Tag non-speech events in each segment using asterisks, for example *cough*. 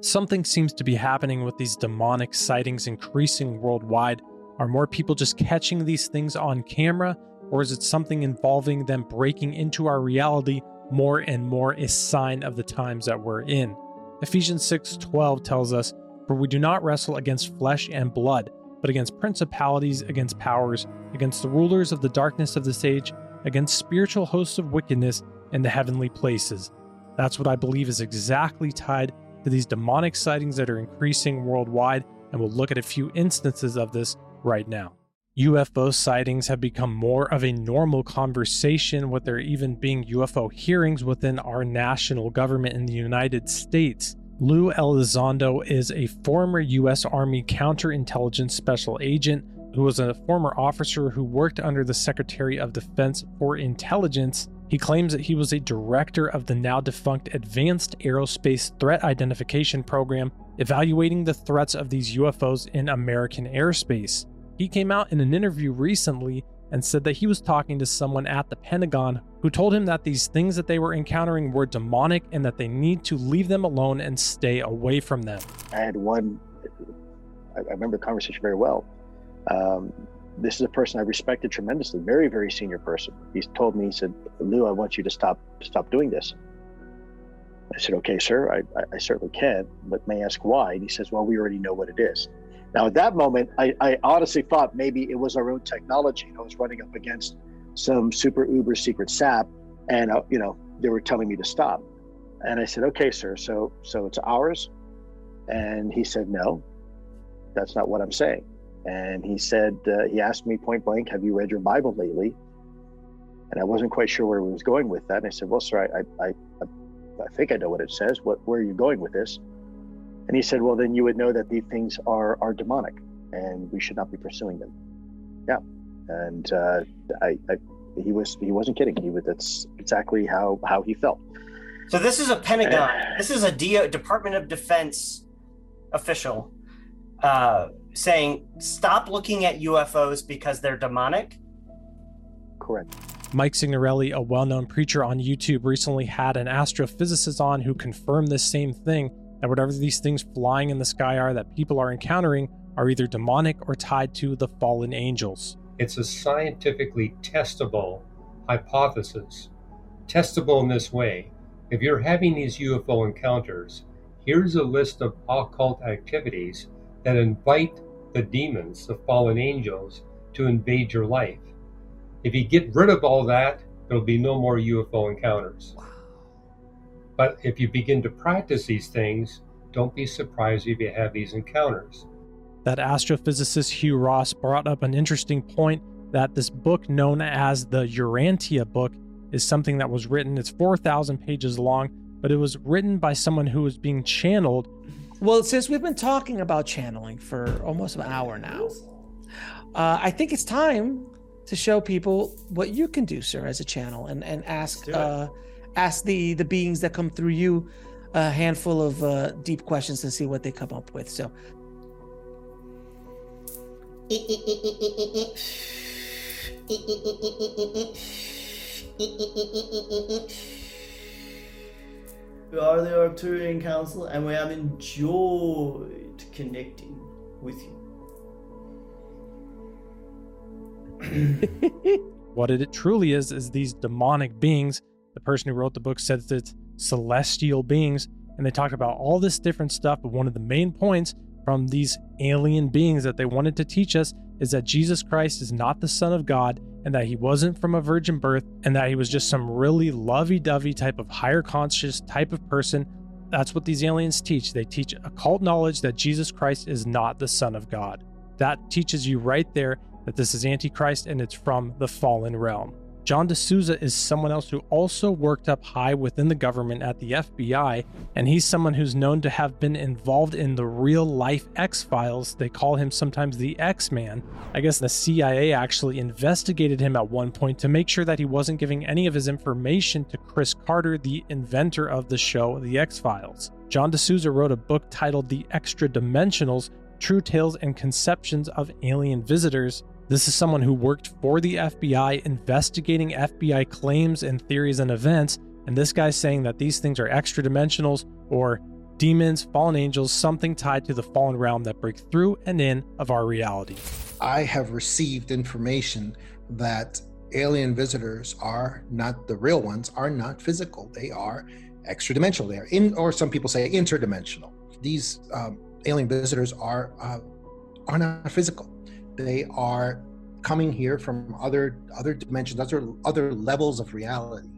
Something seems to be happening with these demonic sightings increasing worldwide. Are more people just catching these things on camera, or is it something involving them breaking into our reality more and more a sign of the times that we're in? Ephesians 6:12 tells us, "For we do not wrestle against flesh and blood, but against principalities, against powers, against the rulers of the darkness of this age, against spiritual hosts of wickedness in the heavenly places." That's what I believe is exactly tied to these demonic sightings that are increasing worldwide, and we'll look at a few instances of this right now. UFO sightings have become more of a normal conversation, with there even being UFO hearings within our national government in the United States. Lou Elizondo is a former U.S. Army counterintelligence special agent who was a former officer who worked under the Secretary of Defense for Intelligence he claims that he was a director of the now defunct Advanced Aerospace Threat Identification Program, evaluating the threats of these UFOs in American airspace. He came out in an interview recently and said that he was talking to someone at the Pentagon who told him that these things that they were encountering were demonic and that they need to leave them alone and stay away from them. I had one, I remember the conversation very well. Um, this is a person I respected tremendously, very, very senior person. He told me, he said, Lou, I want you to stop stop doing this. I said, okay, sir, I, I, certainly can, but may I ask why? And he says, well, we already know what it is. Now, at that moment, I, I honestly thought maybe it was our own technology. And I was running up against some super uber secret SAP, and uh, you know they were telling me to stop. And I said, okay, sir, so so it's ours. And he said, no, that's not what I'm saying. And he said, uh, he asked me point blank, Have you read your Bible lately? And I wasn't quite sure where he was going with that. And I said, Well, sir, I, I, I, I think I know what it says. What, where are you going with this? And he said, Well, then you would know that these things are, are demonic and we should not be pursuing them. Yeah. And uh, I, I, he was he wasn't kidding. He was that's exactly how how he felt. So this is a Pentagon. this is a DO, Department of Defense official uh, saying stop looking at UFOs because they're demonic? Correct. Mike Signorelli, a well known preacher on YouTube, recently had an astrophysicist on who confirmed this same thing that whatever these things flying in the sky are that people are encountering are either demonic or tied to the fallen angels. It's a scientifically testable hypothesis. Testable in this way if you're having these UFO encounters, here's a list of occult activities that invite the demons, the fallen angels, to invade your life. If you get rid of all that, there'll be no more UFO encounters. Wow. But if you begin to practice these things, don't be surprised if you have these encounters. That astrophysicist Hugh Ross brought up an interesting point that this book, known as the Urantia book, is something that was written. It's 4,000 pages long, but it was written by someone who was being channeled well, since we've been talking about channeling for almost an hour now, uh, I think it's time to show people what you can do, sir, as a channel, and and ask uh, ask the the beings that come through you a handful of uh, deep questions and see what they come up with. So. *laughs* We are the Arcturian Council, and we have enjoyed connecting with you. *laughs* what it truly is is these demonic beings. The person who wrote the book said that it's celestial beings, and they talk about all this different stuff. But one of the main points from these alien beings that they wanted to teach us is that Jesus Christ is not the Son of God and that he wasn't from a virgin birth and that he was just some really lovey dovey type of higher conscious type of person. That's what these aliens teach. They teach occult knowledge that Jesus Christ is not the Son of God. That teaches you right there that this is Antichrist and it's from the fallen realm. John DeSouza is someone else who also worked up high within the government at the FBI, and he's someone who's known to have been involved in the real life X Files. They call him sometimes the X Man. I guess the CIA actually investigated him at one point to make sure that he wasn't giving any of his information to Chris Carter, the inventor of the show, The X Files. John DeSouza wrote a book titled The Extra Dimensionals True Tales and Conceptions of Alien Visitors this is someone who worked for the FBI investigating FBI claims and theories and events. And this guy's saying that these things are extra dimensionals or demons, fallen angels, something tied to the fallen realm that break through and in of our reality. I have received information that alien visitors are not the real ones, are not physical. They are extra dimensional. They are in, or some people say interdimensional. These um, alien visitors are uh, are not physical. They are coming here from other other dimensions, other other levels of reality,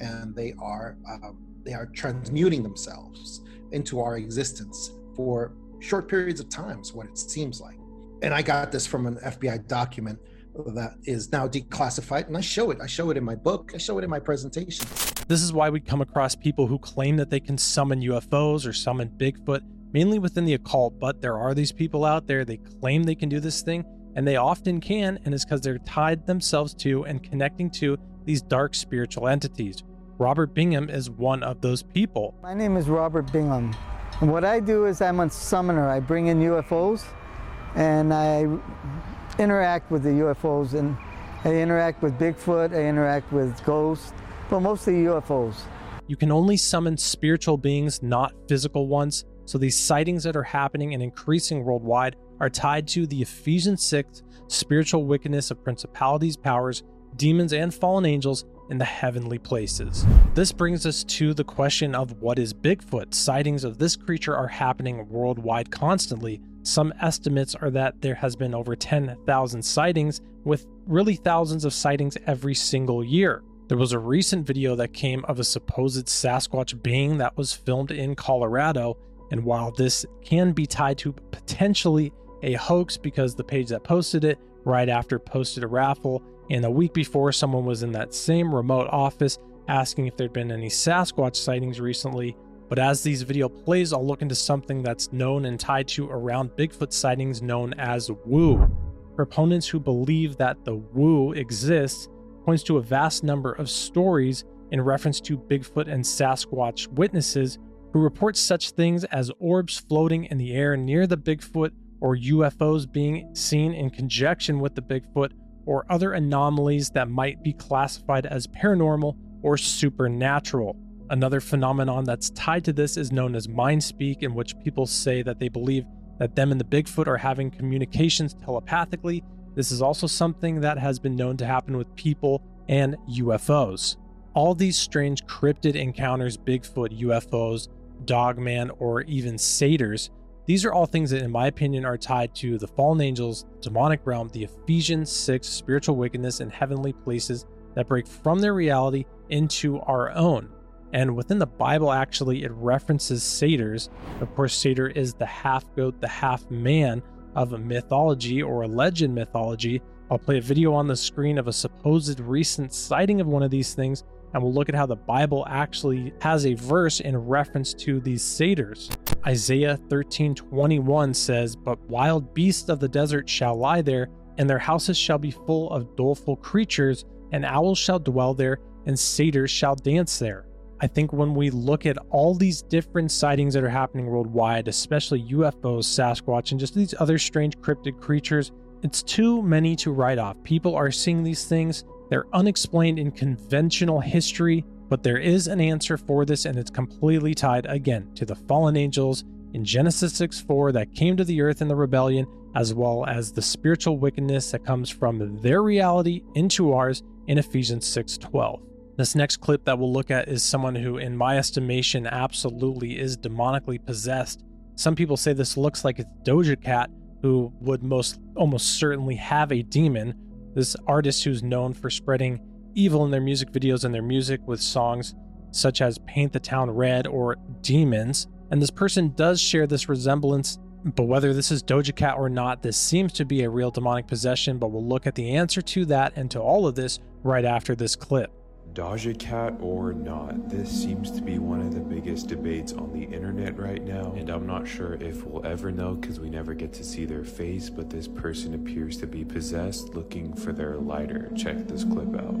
and they are um, they are transmuting themselves into our existence for short periods of time. Is what it seems like. And I got this from an FBI document that is now declassified, and I show it. I show it in my book. I show it in my presentation. This is why we come across people who claim that they can summon UFOs or summon Bigfoot, mainly within the occult. But there are these people out there. They claim they can do this thing, and they often can, and it's because they're tied themselves to and connecting to these dark spiritual entities. Robert Bingham is one of those people. My name is Robert Bingham. And what I do is I'm a summoner. I bring in UFOs and I interact with the UFOs and I interact with Bigfoot, I interact with ghosts, but mostly UFOs. You can only summon spiritual beings, not physical ones. So these sightings that are happening and increasing worldwide are tied to the Ephesians 6 spiritual wickedness of principalities, powers, demons, and fallen angels in the heavenly places. This brings us to the question of what is Bigfoot? Sightings of this creature are happening worldwide constantly. Some estimates are that there has been over 10,000 sightings, with really thousands of sightings every single year. There was a recent video that came of a supposed Sasquatch being that was filmed in Colorado, and while this can be tied to potentially a hoax because the page that posted it right after posted a raffle and a week before, someone was in that same remote office asking if there'd been any Sasquatch sightings recently. But as these video plays, I'll look into something that's known and tied to around Bigfoot sightings known as woo. Proponents who believe that the woo exists points to a vast number of stories in reference to Bigfoot and Sasquatch witnesses who report such things as orbs floating in the air near the Bigfoot or UFOs being seen in conjunction with the Bigfoot or other anomalies that might be classified as paranormal or supernatural. Another phenomenon that's tied to this is known as mind speak, in which people say that they believe that them and the Bigfoot are having communications telepathically. This is also something that has been known to happen with people and UFOs. All these strange cryptid encounters, Bigfoot, UFOs, Dogman, or even satyrs, these are all things that, in my opinion, are tied to the fallen angels, demonic realm, the Ephesians 6 spiritual wickedness, and heavenly places that break from their reality into our own. And within the Bible, actually, it references satyrs. Of course, satyr is the half goat, the half man of a mythology or a legend mythology. I'll play a video on the screen of a supposed recent sighting of one of these things, and we'll look at how the Bible actually has a verse in reference to these satyrs. Isaiah 13:21 says, "But wild beasts of the desert shall lie there, and their houses shall be full of doleful creatures, and owls shall dwell there, and satyrs shall dance there." I think when we look at all these different sightings that are happening worldwide, especially UFOs, Sasquatch, and just these other strange cryptid creatures, it's too many to write off. People are seeing these things, they're unexplained in conventional history, but there is an answer for this, and it's completely tied again to the fallen angels in Genesis 6 4 that came to the earth in the rebellion, as well as the spiritual wickedness that comes from their reality into ours in Ephesians 6 12. This next clip that we'll look at is someone who, in my estimation, absolutely is demonically possessed. Some people say this looks like it's Doja Cat, who would most almost certainly have a demon. This artist who's known for spreading evil in their music videos and their music with songs such as Paint the Town Red or Demons. And this person does share this resemblance, but whether this is Doja Cat or not, this seems to be a real demonic possession. But we'll look at the answer to that and to all of this right after this clip. Doja Cat or not, this seems to be one of the biggest debates on the internet right now, and I'm not sure if we'll ever know because we never get to see their face, but this person appears to be possessed looking for their lighter. Check this clip out.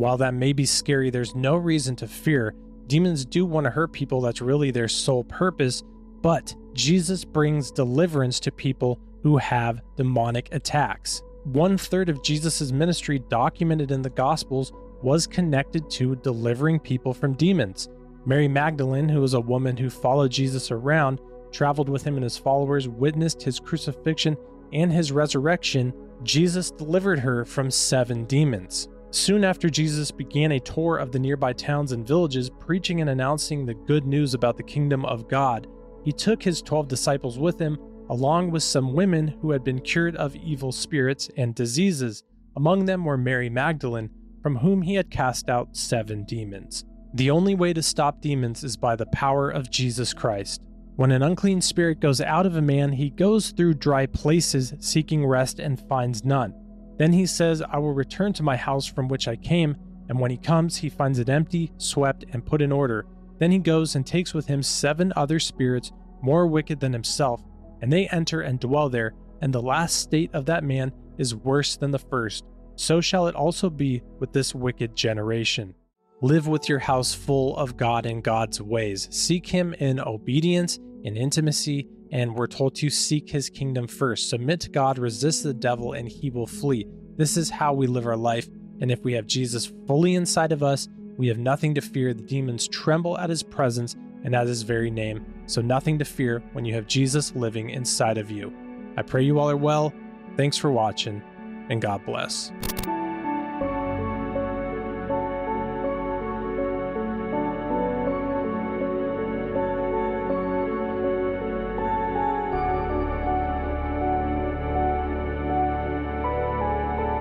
While that may be scary, there's no reason to fear. Demons do want to hurt people, that's really their sole purpose, but Jesus brings deliverance to people who have demonic attacks. One third of Jesus' ministry documented in the Gospels was connected to delivering people from demons. Mary Magdalene, who was a woman who followed Jesus around, traveled with him and his followers, witnessed his crucifixion and his resurrection. Jesus delivered her from seven demons. Soon after Jesus began a tour of the nearby towns and villages, preaching and announcing the good news about the kingdom of God, he took his 12 disciples with him, along with some women who had been cured of evil spirits and diseases. Among them were Mary Magdalene, from whom he had cast out seven demons. The only way to stop demons is by the power of Jesus Christ. When an unclean spirit goes out of a man, he goes through dry places seeking rest and finds none. Then he says, I will return to my house from which I came. And when he comes, he finds it empty, swept, and put in order. Then he goes and takes with him seven other spirits more wicked than himself, and they enter and dwell there. And the last state of that man is worse than the first. So shall it also be with this wicked generation. Live with your house full of God and God's ways. Seek Him in obedience, in intimacy, and we're told to seek his kingdom first. Submit to God, resist the devil, and he will flee. This is how we live our life. And if we have Jesus fully inside of us, we have nothing to fear. The demons tremble at his presence and at his very name. So, nothing to fear when you have Jesus living inside of you. I pray you all are well. Thanks for watching, and God bless.